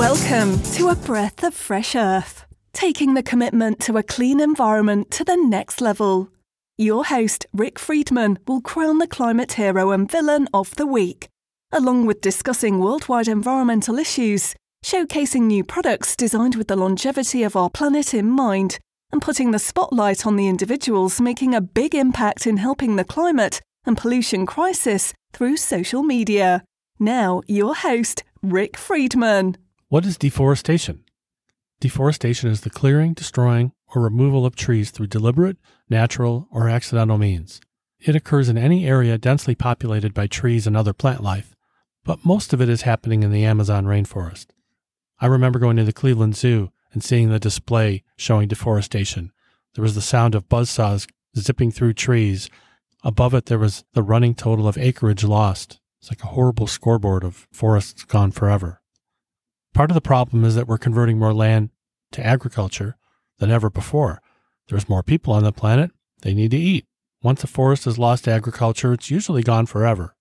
Welcome to A Breath of Fresh Earth, taking the commitment to a clean environment to the next level. Your host, Rick Friedman, will crown the climate hero and villain of the week, along with discussing worldwide environmental issues, showcasing new products designed with the longevity of our planet in mind, and putting the spotlight on the individuals making a big impact in helping the climate and pollution crisis through social media. Now, your host, Rick Friedman. What is deforestation? Deforestation is the clearing, destroying, or removal of trees through deliberate, natural, or accidental means. It occurs in any area densely populated by trees and other plant life, but most of it is happening in the Amazon rainforest. I remember going to the Cleveland Zoo and seeing the display showing deforestation. There was the sound of buzzsaws zipping through trees. Above it, there was the running total of acreage lost. It's like a horrible scoreboard of forests gone forever. Part of the problem is that we're converting more land to agriculture than ever before. There's more people on the planet, they need to eat. Once a forest has lost to agriculture, it's usually gone forever,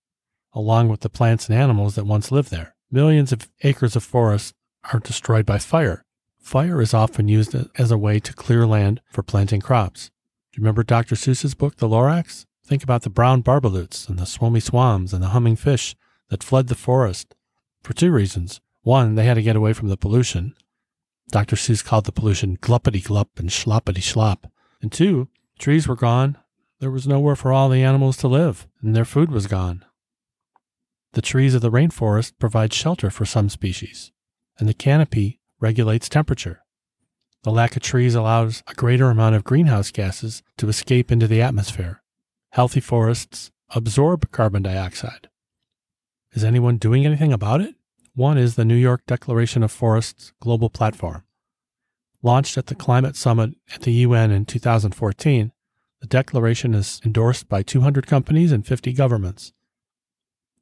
along with the plants and animals that once lived there. Millions of acres of forest are destroyed by fire. Fire is often used as a way to clear land for planting crops. Do you remember Dr. Seuss's book, The Lorax? Think about the brown barbaloots and the swomy swans and the humming fish that fled the forest for two reasons. One, they had to get away from the pollution. Dr. Seuss called the pollution gluppity glup and schloppity schlop. And two, trees were gone. There was nowhere for all the animals to live, and their food was gone. The trees of the rainforest provide shelter for some species, and the canopy regulates temperature. The lack of trees allows a greater amount of greenhouse gases to escape into the atmosphere. Healthy forests absorb carbon dioxide. Is anyone doing anything about it? One is the New York Declaration of Forests Global Platform. Launched at the Climate Summit at the UN in 2014, the declaration is endorsed by 200 companies and 50 governments.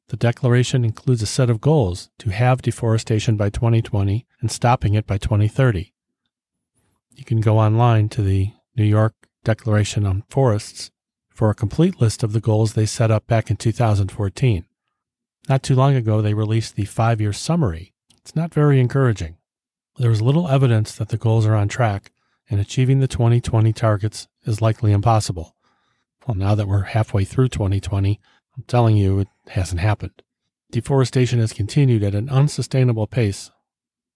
The declaration includes a set of goals to have deforestation by 2020 and stopping it by 2030. You can go online to the New York Declaration on Forests for a complete list of the goals they set up back in 2014. Not too long ago, they released the five year summary. It's not very encouraging. There is little evidence that the goals are on track, and achieving the 2020 targets is likely impossible. Well, now that we're halfway through 2020, I'm telling you it hasn't happened. Deforestation has continued at an unsustainable pace.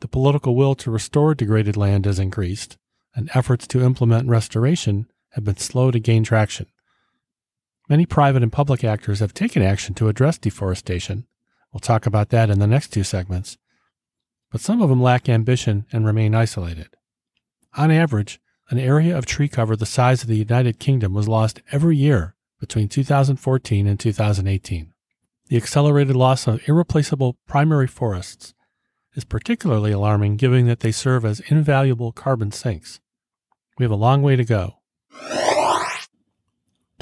The political will to restore degraded land has increased, and efforts to implement restoration have been slow to gain traction. Many private and public actors have taken action to address deforestation. We'll talk about that in the next two segments. But some of them lack ambition and remain isolated. On average, an area of tree cover the size of the United Kingdom was lost every year between 2014 and 2018. The accelerated loss of irreplaceable primary forests is particularly alarming given that they serve as invaluable carbon sinks. We have a long way to go.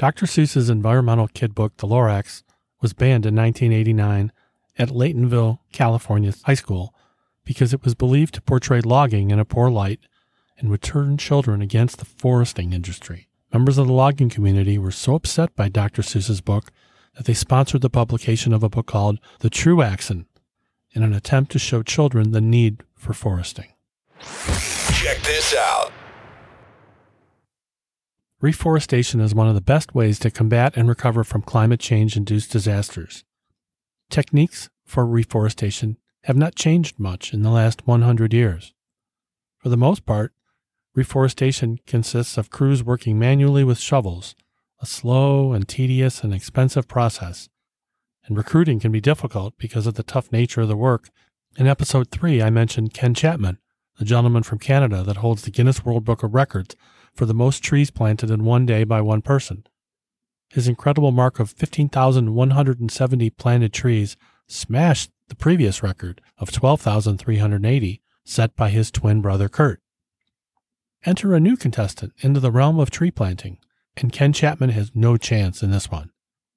Dr. Seuss's environmental kid book, The Lorax, was banned in 1989 at Laytonville, California high school because it was believed to portray logging in a poor light and would turn children against the foresting industry. Members of the logging community were so upset by Dr. Seuss's book that they sponsored the publication of a book called The Truaxon in an attempt to show children the need for foresting. Check this out. Reforestation is one of the best ways to combat and recover from climate change induced disasters. Techniques for reforestation have not changed much in the last 100 years. For the most part, reforestation consists of crews working manually with shovels, a slow and tedious and expensive process. And recruiting can be difficult because of the tough nature of the work. In episode 3, I mentioned Ken Chapman, the gentleman from Canada that holds the Guinness World Book of Records for the most trees planted in one day by one person. His incredible mark of 15,170 planted trees smashed the previous record of 12,380 set by his twin brother Kurt. Enter a new contestant into the realm of tree planting, and Ken Chapman has no chance in this one.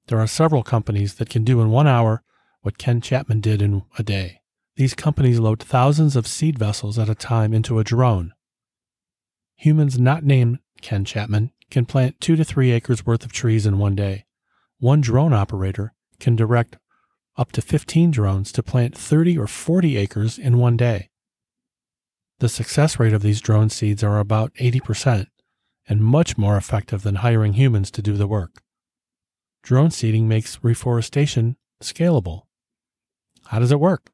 There are several companies that can do in one hour what Ken Chapman did in a day. These companies load thousands of seed vessels at a time into a drone Humans not named Ken Chapman can plant two to three acres worth of trees in one day. One drone operator can direct up to 15 drones to plant 30 or 40 acres in one day. The success rate of these drone seeds are about 80% and much more effective than hiring humans to do the work. Drone seeding makes reforestation scalable. How does it work?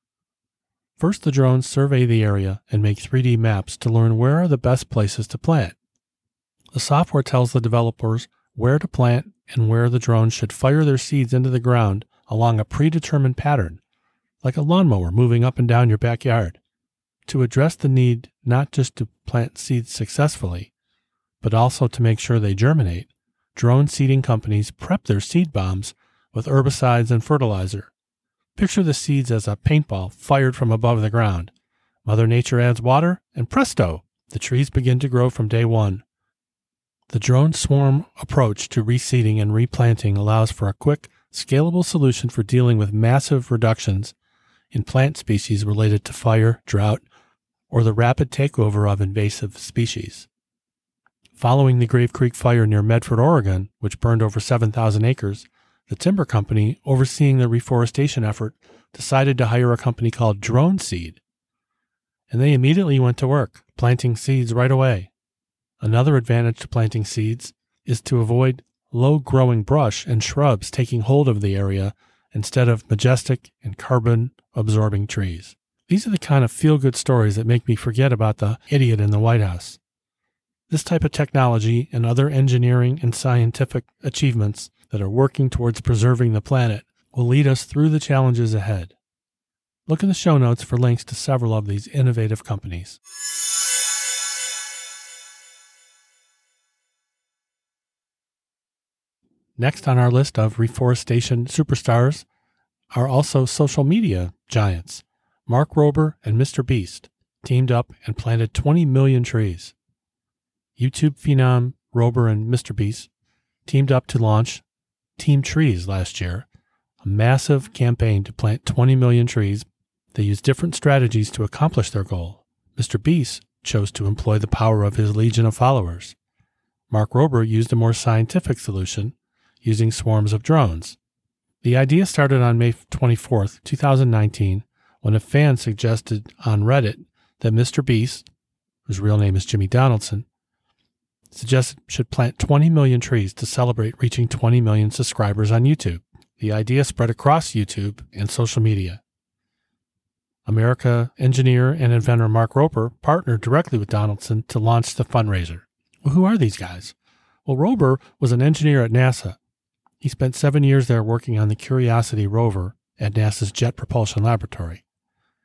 First, the drones survey the area and make 3D maps to learn where are the best places to plant. The software tells the developers where to plant and where the drones should fire their seeds into the ground along a predetermined pattern, like a lawnmower moving up and down your backyard. To address the need not just to plant seeds successfully, but also to make sure they germinate, drone seeding companies prep their seed bombs with herbicides and fertilizer. Picture the seeds as a paintball fired from above the ground. Mother Nature adds water, and presto, the trees begin to grow from day one. The drone swarm approach to reseeding and replanting allows for a quick, scalable solution for dealing with massive reductions in plant species related to fire, drought, or the rapid takeover of invasive species. Following the Grave Creek fire near Medford, Oregon, which burned over 7,000 acres, the timber company overseeing the reforestation effort decided to hire a company called DroneSeed. And they immediately went to work, planting seeds right away. Another advantage to planting seeds is to avoid low growing brush and shrubs taking hold of the area instead of majestic and carbon absorbing trees. These are the kind of feel good stories that make me forget about the idiot in the White House. This type of technology and other engineering and scientific achievements that are working towards preserving the planet will lead us through the challenges ahead. Look in the show notes for links to several of these innovative companies. Next on our list of reforestation superstars are also social media giants. Mark Rober and Mr. Beast teamed up and planted 20 million trees. YouTube phenom Rober and Mr. Beast teamed up to launch Team Trees last year, a massive campaign to plant 20 million trees. They used different strategies to accomplish their goal. Mr. Beast chose to employ the power of his legion of followers. Mark Rober used a more scientific solution using swarms of drones. The idea started on May 24, 2019, when a fan suggested on Reddit that Mr. Beast, whose real name is Jimmy Donaldson, suggested should plant 20 million trees to celebrate reaching 20 million subscribers on YouTube. The idea spread across YouTube and social media. America engineer and inventor Mark Rober partnered directly with Donaldson to launch the fundraiser. Well, who are these guys? Well, Rober was an engineer at NASA. He spent seven years there working on the Curiosity rover at NASA's Jet Propulsion Laboratory.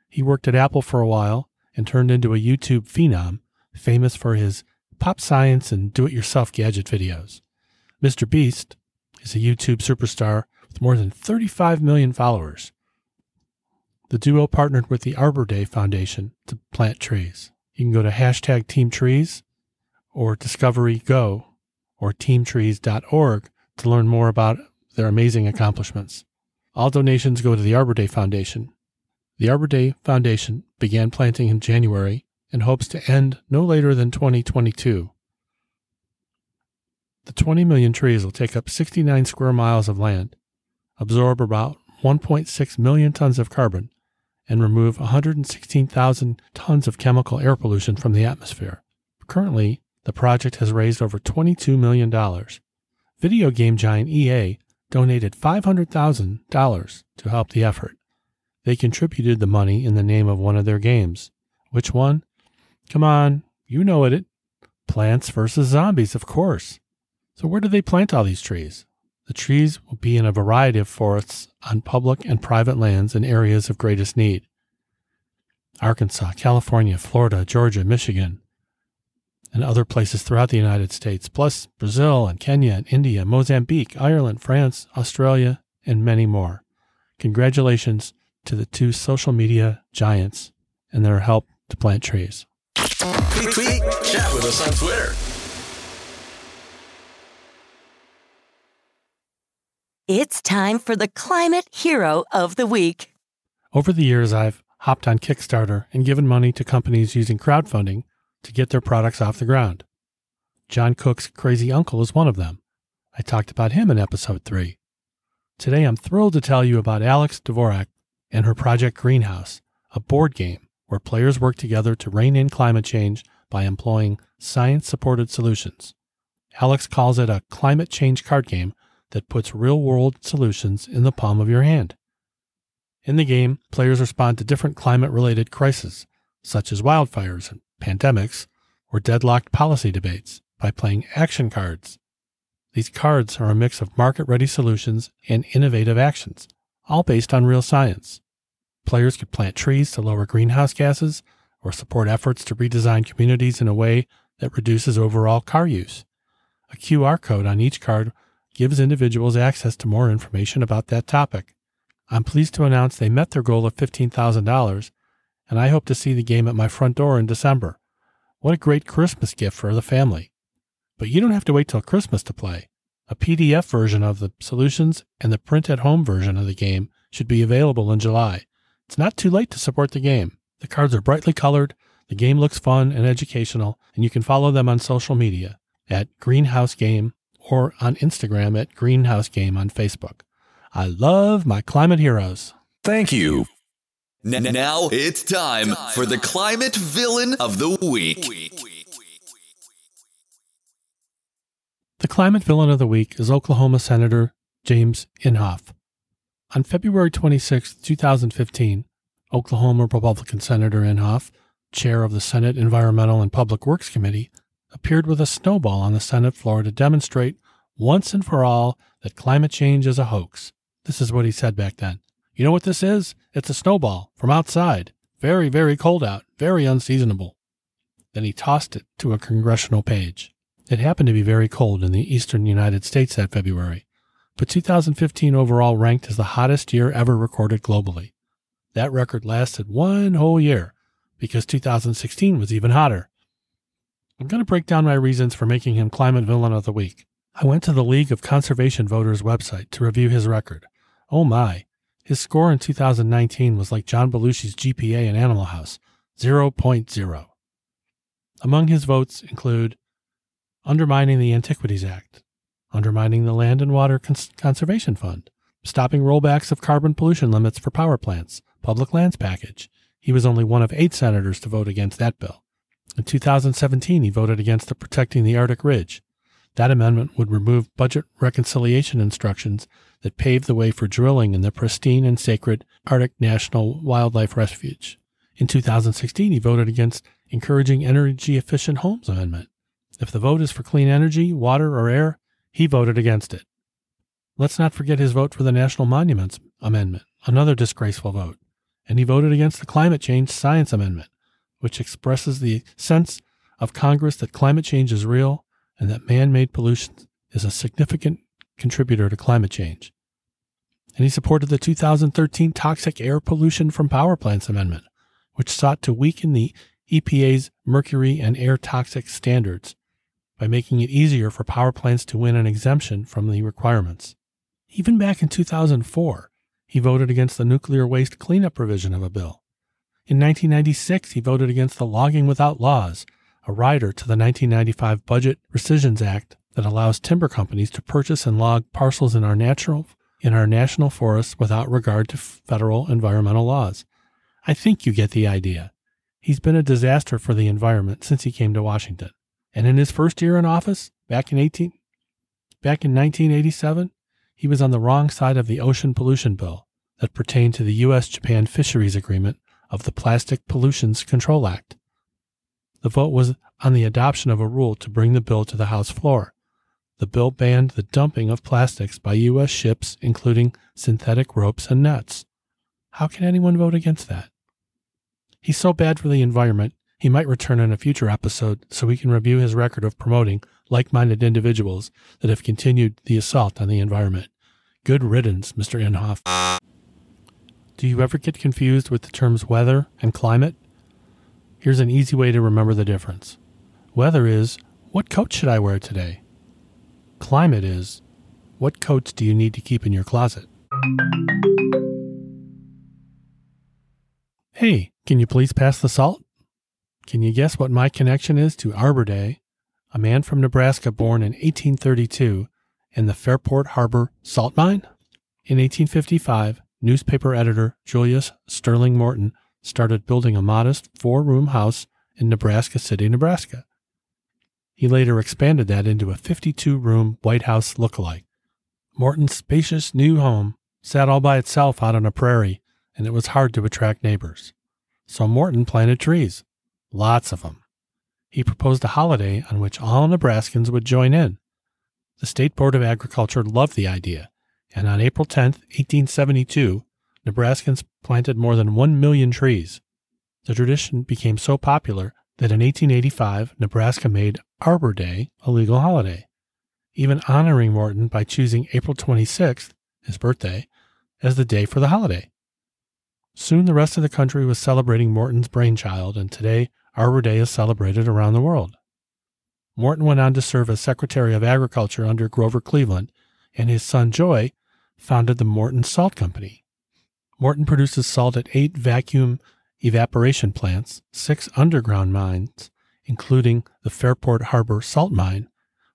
He worked at Apple for a while and turned into a YouTube phenom, famous for his pop science and do it yourself gadget videos. Mr. Beast is a YouTube superstar with more than 35 million followers. The duo partnered with the Arbor Day Foundation to plant trees. You can go to hashtag Team Trees or Discovery Go or teamtrees.org to learn more about their amazing accomplishments. All donations go to the Arbor Day Foundation. The Arbor Day Foundation began planting in January and hopes to end no later than 2022. The 20 million trees will take up 69 square miles of land, absorb about 1.6 million tons of carbon, and remove 116,000 tons of chemical air pollution from the atmosphere. Currently, the project has raised over $22 million. Video game giant EA donated $500,000 to help the effort. They contributed the money in the name of one of their games. Which one? Come on, you know it. Plants versus zombies, of course. So, where do they plant all these trees? The trees will be in a variety of forests on public and private lands in areas of greatest need Arkansas, California, Florida, Georgia, Michigan, and other places throughout the United States, plus Brazil and Kenya and India, Mozambique, Ireland, France, Australia, and many more. Congratulations to the two social media giants and their help to plant trees. Tweet, tweet, chat with us on Twitter. It's time for the Climate Hero of the Week. Over the years, I've hopped on Kickstarter and given money to companies using crowdfunding to get their products off the ground. John Cook's Crazy Uncle is one of them. I talked about him in episode 3. Today, I'm thrilled to tell you about Alex Dvorak and her project Greenhouse, a board game where players work together to rein in climate change by employing science supported solutions. Alex calls it a climate change card game that puts real world solutions in the palm of your hand. In the game, players respond to different climate related crises, such as wildfires and pandemics, or deadlocked policy debates, by playing action cards. These cards are a mix of market ready solutions and innovative actions, all based on real science. Players could plant trees to lower greenhouse gases or support efforts to redesign communities in a way that reduces overall car use. A QR code on each card gives individuals access to more information about that topic. I'm pleased to announce they met their goal of $15,000, and I hope to see the game at my front door in December. What a great Christmas gift for the family. But you don't have to wait till Christmas to play. A PDF version of the solutions and the print at home version of the game should be available in July. It's not too late to support the game. The cards are brightly colored, the game looks fun and educational, and you can follow them on social media at Greenhouse Game or on Instagram at Greenhouse Game on Facebook. I love my climate heroes. Thank you. Now it's time for the climate villain of the week. The climate villain of the week is Oklahoma Senator James Inhofe. On February 26, 2015, Oklahoma Republican Senator Inhofe, chair of the Senate Environmental and Public Works Committee, appeared with a snowball on the Senate floor to demonstrate once and for all that climate change is a hoax. This is what he said back then. You know what this is? It's a snowball from outside. Very, very cold out. Very unseasonable. Then he tossed it to a congressional page. It happened to be very cold in the eastern United States that February, but 2015 overall ranked as the hottest year ever recorded globally. That record lasted one whole year because 2016 was even hotter. I'm going to break down my reasons for making him Climate Villain of the Week. I went to the League of Conservation Voters website to review his record. Oh my, his score in 2019 was like John Belushi's GPA in Animal House 0.0. Among his votes include undermining the Antiquities Act, undermining the Land and Water Cons- Conservation Fund, stopping rollbacks of carbon pollution limits for power plants, public lands package. He was only one of eight senators to vote against that bill. In 2017, he voted against the Protecting the Arctic Ridge. That amendment would remove budget reconciliation instructions that paved the way for drilling in the pristine and sacred Arctic National Wildlife Refuge. In 2016, he voted against encouraging energy efficient homes amendment. If the vote is for clean energy, water, or air, he voted against it. Let's not forget his vote for the National Monuments Amendment, another disgraceful vote. And he voted against the Climate Change Science Amendment, which expresses the sense of Congress that climate change is real and that man made pollution is a significant contributor to climate change. And he supported the 2013 Toxic Air Pollution from Power Plants Amendment, which sought to weaken the EPA's mercury and air toxic standards by making it easier for power plants to win an exemption from the requirements. Even back in 2004, he voted against the nuclear waste cleanup provision of a bill. In 1996, he voted against the Logging Without Laws, a rider to the 1995 Budget Rescissions Act that allows timber companies to purchase and log parcels in our natural in our national forests without regard to federal environmental laws. I think you get the idea. He's been a disaster for the environment since he came to Washington. And in his first year in office, back in 18 back in 1987, he was on the wrong side of the ocean pollution bill that pertained to the US Japan Fisheries Agreement of the Plastic Pollutions Control Act. The vote was on the adoption of a rule to bring the bill to the House floor. The bill banned the dumping of plastics by U.S. ships, including synthetic ropes and nets. How can anyone vote against that? He's so bad for the environment, he might return in a future episode so we can review his record of promoting like minded individuals that have continued the assault on the environment. Good riddance, Mr. Inhofe. Do you ever get confused with the terms weather and climate? Here's an easy way to remember the difference. Weather is, what coat should I wear today? Climate is, what coats do you need to keep in your closet? Hey, can you please pass the salt? Can you guess what my connection is to Arbor Day, a man from Nebraska born in 1832 in the Fairport Harbor salt mine? In 1855, newspaper editor Julius Sterling Morton started building a modest four room house in Nebraska City, Nebraska. He later expanded that into a 52 room White House lookalike. Morton's spacious new home sat all by itself out on a prairie, and it was hard to attract neighbors. So Morton planted trees, lots of them. He proposed a holiday on which all Nebraskans would join in. The State Board of Agriculture loved the idea, and on April 10, 1872, Nebraskans planted more than 1 million trees. The tradition became so popular that in 1885, Nebraska made Arbor Day a legal holiday, even honoring Morton by choosing April 26th, his birthday, as the day for the holiday. Soon the rest of the country was celebrating Morton's brainchild, and today Arbor Day is celebrated around the world. Morton went on to serve as Secretary of Agriculture under Grover Cleveland, and his son Joy founded the Morton Salt Company. Morton produces salt at eight vacuum evaporation plants, six underground mines, including the Fairport Harbor Salt Mine,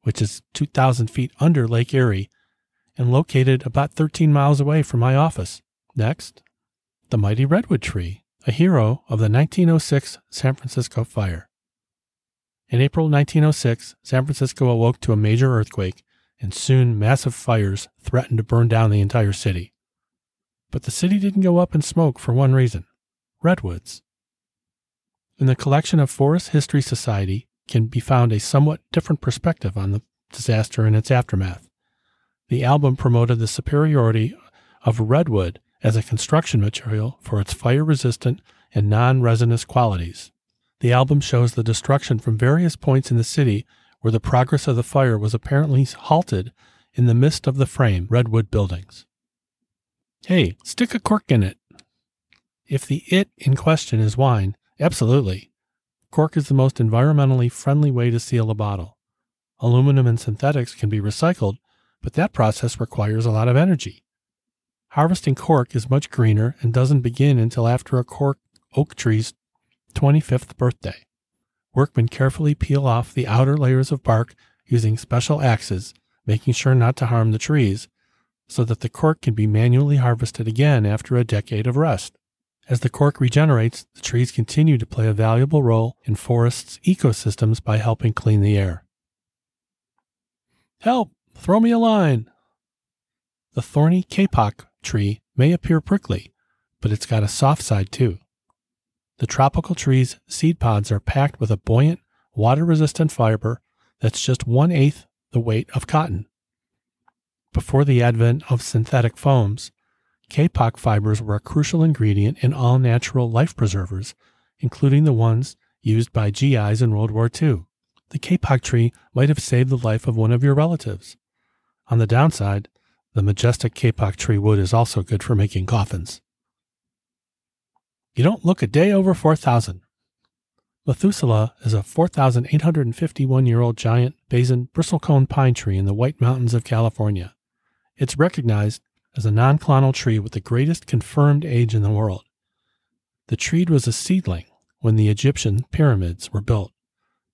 which is 2,000 feet under Lake Erie and located about 13 miles away from my office. Next, the mighty redwood tree, a hero of the 1906 San Francisco fire. In April 1906, San Francisco awoke to a major earthquake, and soon massive fires threatened to burn down the entire city. But the city didn't go up in smoke for one reason redwoods. In the collection of Forest History Society can be found a somewhat different perspective on the disaster and its aftermath. The album promoted the superiority of redwood as a construction material for its fire resistant and non resinous qualities. The album shows the destruction from various points in the city where the progress of the fire was apparently halted in the midst of the frame redwood buildings. Hey, stick a cork in it. If the it in question is wine, absolutely. Cork is the most environmentally friendly way to seal a bottle. Aluminum and synthetics can be recycled, but that process requires a lot of energy. Harvesting cork is much greener and doesn't begin until after a cork oak tree's 25th birthday. Workmen carefully peel off the outer layers of bark using special axes, making sure not to harm the trees, so that the cork can be manually harvested again after a decade of rest. As the cork regenerates, the trees continue to play a valuable role in forests' ecosystems by helping clean the air. Help! Throw me a line! The thorny kapok tree may appear prickly, but it's got a soft side too. The tropical tree's seed pods are packed with a buoyant, water resistant fiber that's just one eighth the weight of cotton. Before the advent of synthetic foams, kapok fibers were a crucial ingredient in all natural life preservers, including the ones used by GIs in World War II. The kapok tree might have saved the life of one of your relatives. On the downside, the majestic kapok tree wood is also good for making coffins. You don't look a day over 4,000. Methuselah is a 4,851 year old giant basin bristlecone pine tree in the White Mountains of California. It's recognized as a non clonal tree with the greatest confirmed age in the world. The tree was a seedling when the Egyptian pyramids were built,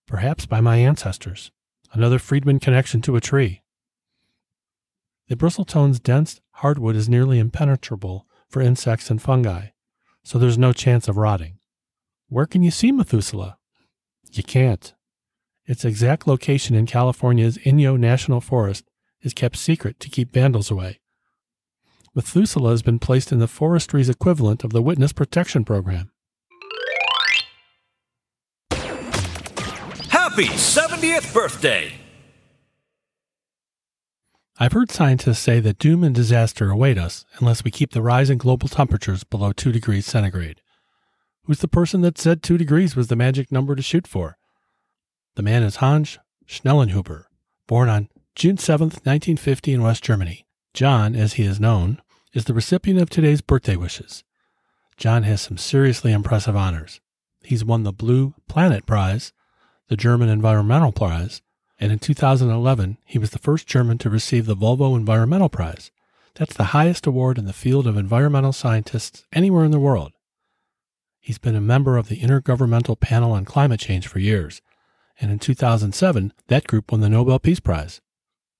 perhaps by my ancestors. Another Friedman connection to a tree. The bristlecone's dense hardwood is nearly impenetrable for insects and fungi, so there's no chance of rotting. Where can you see Methuselah? You can't. Its exact location in California's Inyo National Forest is kept secret to keep vandals away. Methuselah has been placed in the forestry's equivalent of the Witness Protection Program. Happy 70th birthday! I've heard scientists say that doom and disaster await us unless we keep the rise in global temperatures below 2 degrees centigrade. Who's the person that said 2 degrees was the magic number to shoot for? The man is Hans Schellnhuber, born on June 7, 1950, in West Germany. John, as he is known, is the recipient of today's birthday wishes. John has some seriously impressive honors. He's won the Blue Planet Prize, the German Environmental Prize, and in 2011, he was the first German to receive the Volvo Environmental Prize. That's the highest award in the field of environmental scientists anywhere in the world. He's been a member of the Intergovernmental Panel on Climate Change for years, and in 2007, that group won the Nobel Peace Prize.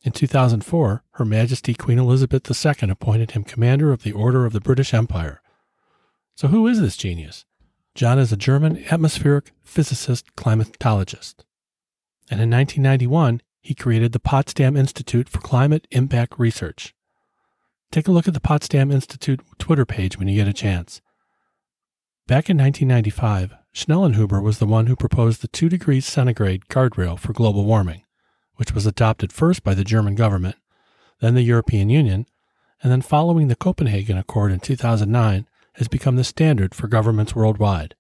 In 2004, Her Majesty Queen Elizabeth II appointed him Commander of the Order of the British Empire. So, who is this genius? John is a German atmospheric physicist climatologist. And in 1991, he created the Potsdam Institute for Climate Impact Research. Take a look at the Potsdam Institute Twitter page when you get a chance. Back in 1995, Schellnhuber was the one who proposed the 2 degrees centigrade guardrail for global warming, which was adopted first by the German government, then the European Union, and then following the Copenhagen Accord in 2009 has become the standard for governments worldwide.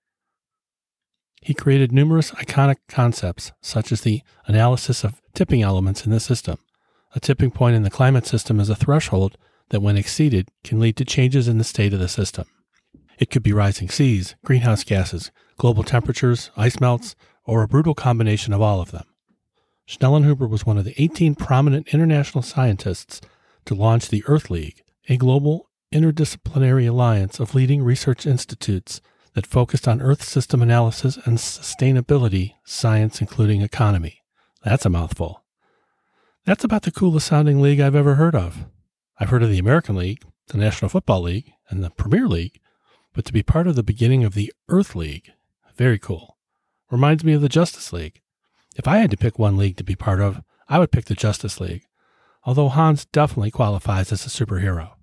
He created numerous iconic concepts, such as the analysis of tipping elements in the system. A tipping point in the climate system is a threshold that, when exceeded, can lead to changes in the state of the system. It could be rising seas, greenhouse gases, global temperatures, ice melts, or a brutal combination of all of them. Schellnhuber was one of the 18 prominent international scientists to launch the Earth League, a global interdisciplinary alliance of leading research institutes that focused on Earth system analysis and sustainability science, including economy. That's a mouthful. That's about the coolest sounding league I've ever heard of. I've heard of the American League, the National Football League, and the Premier League, but to be part of the beginning of the Earth League, very cool. Reminds me of the Justice League. If I had to pick one league to be part of, I would pick the Justice League, although Hans definitely qualifies as a superhero.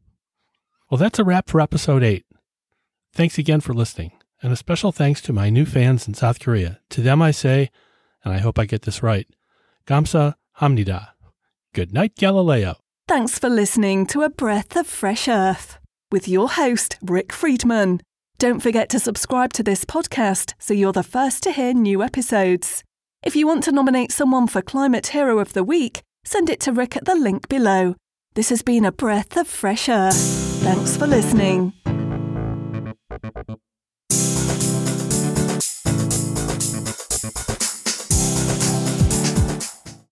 Well, that's a wrap for episode 8. Thanks again for listening and a special thanks to my new fans in South Korea. To them I say, and I hope I get this right, Gamsa Hamnida. Good night, Galileo. Thanks for listening to A Breath of Fresh Earth with your host, Rick Friedman. Don't forget to subscribe to this podcast so you're the first to hear new episodes. If you want to nominate someone for Climate Hero of the Week, send it to Rick at the link below. This has been A Breath of Fresh Earth. Thanks for listening you